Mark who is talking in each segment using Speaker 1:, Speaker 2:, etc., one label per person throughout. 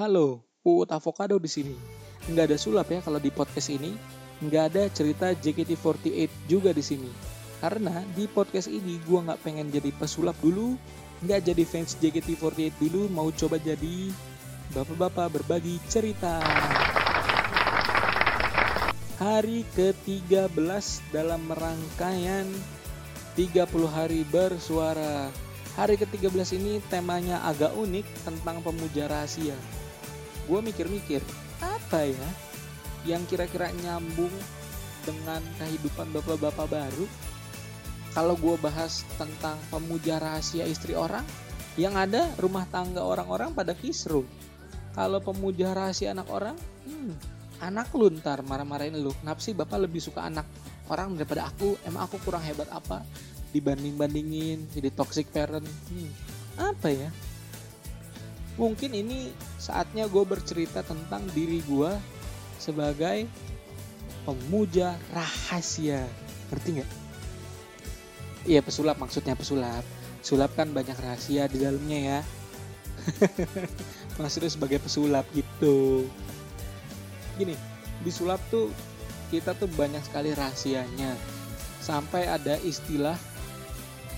Speaker 1: Halo, Uut Avocado di sini. Nggak ada sulap ya kalau di podcast ini. Nggak ada cerita JKT48 juga di sini. Karena di podcast ini gue nggak pengen jadi pesulap dulu, nggak jadi fans JKT48 dulu, mau coba jadi bapak-bapak berbagi cerita. Hari ke-13 dalam rangkaian 30 hari bersuara. Hari ke-13 ini temanya agak unik tentang pemuja rahasia. Gue mikir-mikir, apa ya yang kira-kira nyambung dengan kehidupan bapak-bapak baru? Kalau gue bahas tentang pemuja rahasia istri orang, yang ada rumah tangga orang-orang pada kisruh. Kalau pemuja rahasia anak orang, hmm, anak lu ntar marah-marahin lu. Kenapa sih bapak lebih suka anak orang daripada aku? Emang aku kurang hebat apa? Dibanding-bandingin, jadi toxic parent. Hmm, apa ya? Mungkin ini saatnya gue bercerita tentang diri gue sebagai pemuja rahasia. Ngerti nggak? Iya pesulap maksudnya pesulap. Sulap kan banyak rahasia di dalamnya ya. Maksudnya sebagai pesulap gitu. Gini, di sulap tuh kita tuh banyak sekali rahasianya. Sampai ada istilah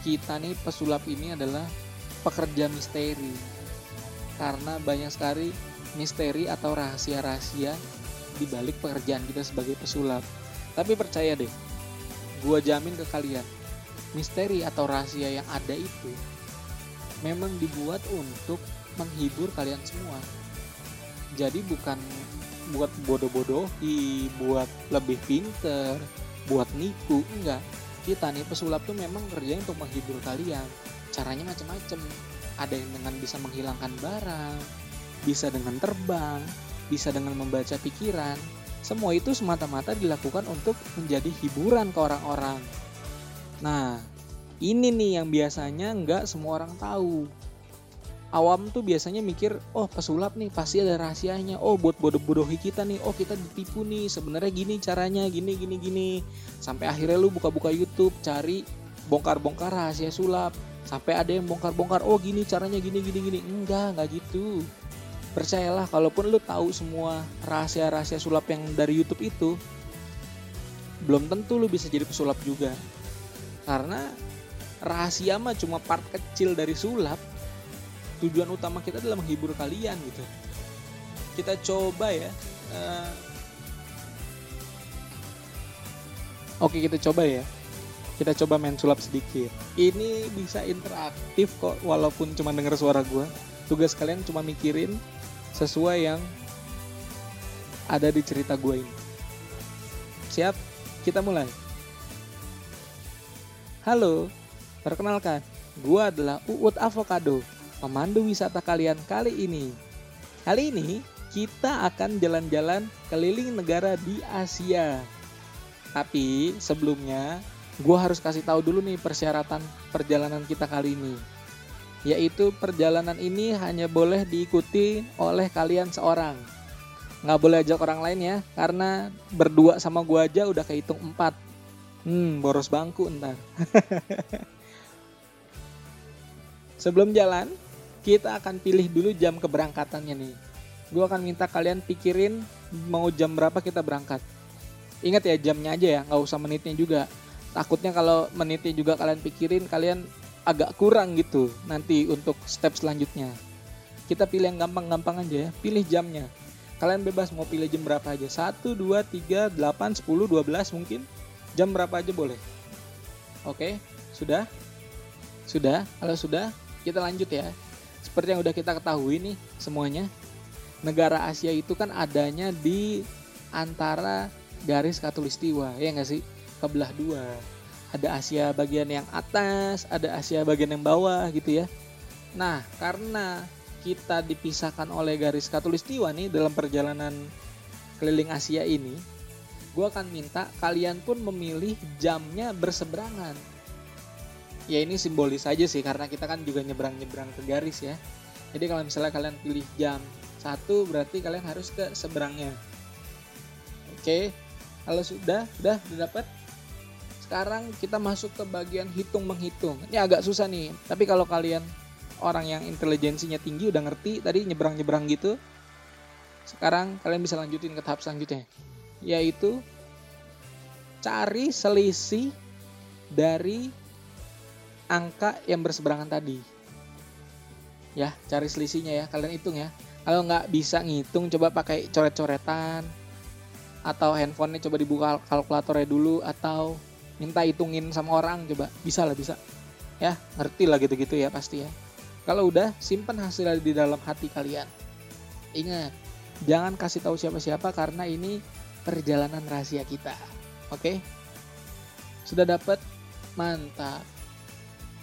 Speaker 1: kita nih pesulap ini adalah pekerja misteri. Karena banyak sekali misteri atau rahasia-rahasia di balik pekerjaan kita sebagai pesulap. Tapi percaya deh, gua jamin ke kalian, misteri atau rahasia yang ada itu memang dibuat untuk menghibur kalian semua. Jadi bukan buat bodoh-bodohi, buat lebih pinter, buat nipu, enggak. Kita nih pesulap tuh memang kerjanya untuk menghibur kalian. Caranya macam-macam. Ada yang dengan bisa menghilangkan barang, bisa dengan terbang, bisa dengan membaca pikiran. Semua itu semata-mata dilakukan untuk menjadi hiburan ke orang-orang. Nah, ini nih yang biasanya nggak semua orang tahu. Awam tuh biasanya mikir, oh pesulap nih pasti ada rahasianya. Oh buat bodoh-bodohi kita nih, oh kita ditipu nih. Sebenarnya gini caranya, gini gini gini. Sampai akhirnya lu buka-buka YouTube cari bongkar-bongkar rahasia sulap. Sampai ada yang bongkar-bongkar, oh gini caranya gini gini gini. Enggak, enggak gitu. Percayalah, kalaupun lu tahu semua rahasia-rahasia sulap yang dari YouTube itu, belum tentu lu bisa jadi pesulap juga. Karena rahasia mah cuma part kecil dari sulap tujuan utama kita adalah menghibur kalian gitu kita coba ya uh, oke kita coba ya kita coba main sulap sedikit. Ini bisa interaktif kok walaupun cuma denger suara gue tugas kalian cuma mikirin sesuai yang ada di cerita gue ini. Siap? Kita mulai. Halo perkenalkan. Gue adalah Uut Avocado pemandu wisata kalian kali ini. Kali ini kita akan jalan-jalan keliling negara di Asia. Tapi sebelumnya gue harus kasih tahu dulu nih persyaratan perjalanan kita kali ini. Yaitu perjalanan ini hanya boleh diikuti oleh kalian seorang. Nggak boleh ajak orang lain ya, karena berdua sama gue aja udah kehitung empat. Hmm, boros bangku ntar. Sebelum jalan, kita akan pilih dulu jam keberangkatannya nih. Gue akan minta kalian pikirin mau jam berapa kita berangkat. Ingat ya jamnya aja ya, nggak usah menitnya juga. Takutnya kalau menitnya juga kalian pikirin, kalian agak kurang gitu nanti untuk step selanjutnya. Kita pilih yang gampang-gampang aja ya, pilih jamnya. Kalian bebas mau pilih jam berapa aja. 1, 2, 3, 8, 10, 12 mungkin. Jam berapa aja boleh. Oke, sudah? Sudah? Kalau sudah, kita lanjut ya. Seperti yang udah kita ketahui nih semuanya, negara Asia itu kan adanya di antara garis katulistiwa, ya nggak sih? Kebelah dua. Ada Asia bagian yang atas, ada Asia bagian yang bawah gitu ya. Nah, karena kita dipisahkan oleh garis katulistiwa nih dalam perjalanan keliling Asia ini, gue akan minta kalian pun memilih jamnya berseberangan ya ini simbolis aja sih karena kita kan juga nyebrang-nyebrang ke garis ya. Jadi kalau misalnya kalian pilih jam satu berarti kalian harus ke seberangnya. Oke, kalau sudah, sudah, sudah dapat. Sekarang kita masuk ke bagian hitung menghitung. Ini agak susah nih, tapi kalau kalian orang yang intelijensinya tinggi udah ngerti tadi nyebrang-nyebrang gitu, sekarang kalian bisa lanjutin ke tahap selanjutnya yaitu cari selisih dari angka yang berseberangan tadi ya cari selisihnya ya kalian hitung ya kalau nggak bisa ngitung coba pakai coret-coretan atau handphonenya coba dibuka kalkulatornya dulu atau minta hitungin sama orang coba. Bisa lah bisa. Ya ngerti lah gitu-gitu ya pasti ya. Kalau udah simpan hasilnya di dalam hati kalian. Ingat jangan kasih tahu siapa-siapa karena ini perjalanan rahasia kita. Oke? Sudah dapat mantap.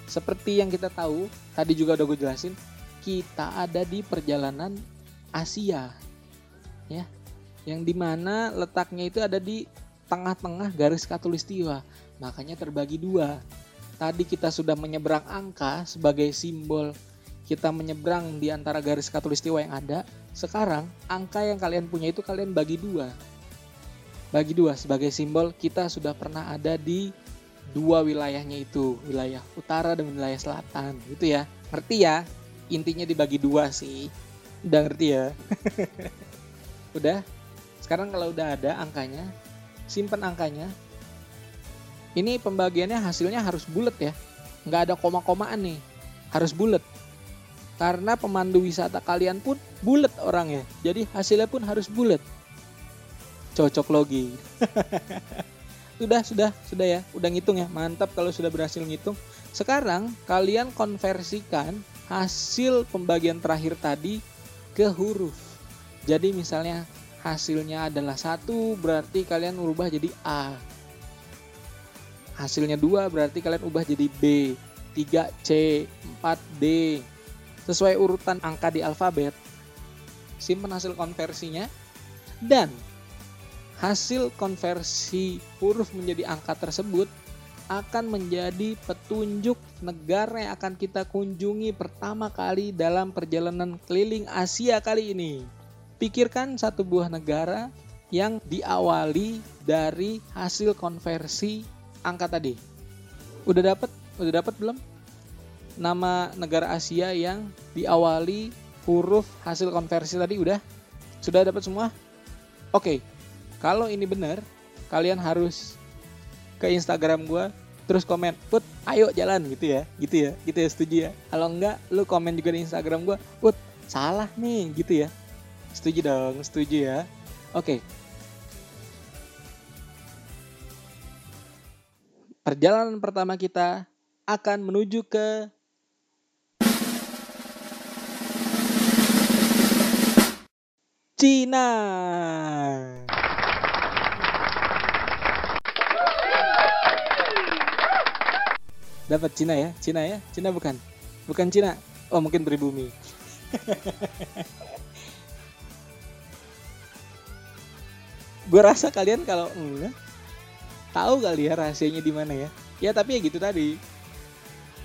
Speaker 1: Seperti yang kita tahu tadi juga udah gue jelasin kita ada di perjalanan Asia. Ya. Yang di mana letaknya itu ada di tengah-tengah garis katulistiwa makanya terbagi dua. Tadi kita sudah menyeberang angka sebagai simbol kita menyeberang di antara garis katulistiwa yang ada. Sekarang angka yang kalian punya itu kalian bagi dua. Bagi dua sebagai simbol kita sudah pernah ada di dua wilayahnya itu. Wilayah utara dan wilayah selatan. Gitu ya. Ngerti ya? Intinya dibagi dua sih. Udah ngerti ya? Udah? Sekarang kalau udah ada angkanya, simpan angkanya. Ini pembagiannya hasilnya harus bulat ya. Nggak ada koma-komaan nih. Harus bulat. Karena pemandu wisata kalian pun bulat orangnya. Jadi hasilnya pun harus bulat. Cocok logi. sudah, sudah, sudah ya. Udah ngitung ya. Mantap kalau sudah berhasil ngitung. Sekarang kalian konversikan hasil pembagian terakhir tadi ke huruf. Jadi misalnya hasilnya adalah satu berarti kalian ubah jadi A hasilnya dua berarti kalian ubah jadi B. 3C 4D sesuai urutan angka di alfabet simpan hasil konversinya dan hasil konversi huruf menjadi angka tersebut akan menjadi petunjuk negara yang akan kita kunjungi pertama kali dalam perjalanan keliling Asia kali ini. Pikirkan satu buah negara yang diawali dari hasil konversi angka tadi. Udah dapat? Udah dapat belum? Nama negara Asia yang diawali huruf hasil konversi tadi udah? Sudah dapat semua? Oke. Kalau ini benar, kalian harus ke Instagram gue terus komen put ayo jalan gitu ya gitu ya gitu ya setuju ya kalau enggak lu komen juga di Instagram gue put salah nih gitu ya Setuju dong, setuju ya. Oke. Perjalanan pertama kita akan menuju ke Cina. Dapat Cina ya? Cina ya? Cina bukan? Bukan Cina. Oh, mungkin pribumi. gue rasa kalian kalau enggak tahu kali ya rahasianya di mana ya? Ya tapi ya gitu tadi.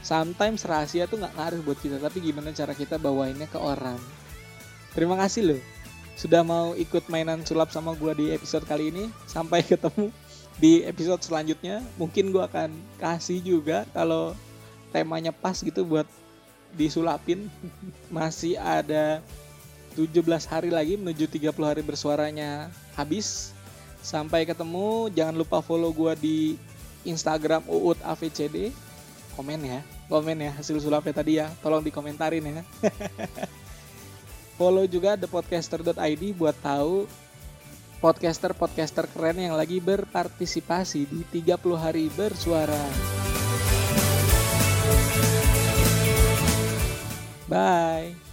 Speaker 1: Sometimes rahasia tuh nggak ngaruh buat kita tapi gimana cara kita bawainnya ke orang. Terima kasih loh sudah mau ikut mainan sulap sama gue di episode kali ini. Sampai ketemu di episode selanjutnya. Mungkin gue akan kasih juga kalau temanya pas gitu buat disulapin. Masih ada 17 hari lagi menuju 30 hari bersuaranya habis Sampai ketemu, jangan lupa follow gue di Instagram UUT AVCD. Komen ya, komen ya hasil sulapnya tadi ya. Tolong dikomentarin ya. follow juga thepodcaster.id buat tahu podcaster-podcaster keren yang lagi berpartisipasi di 30 hari bersuara. Bye.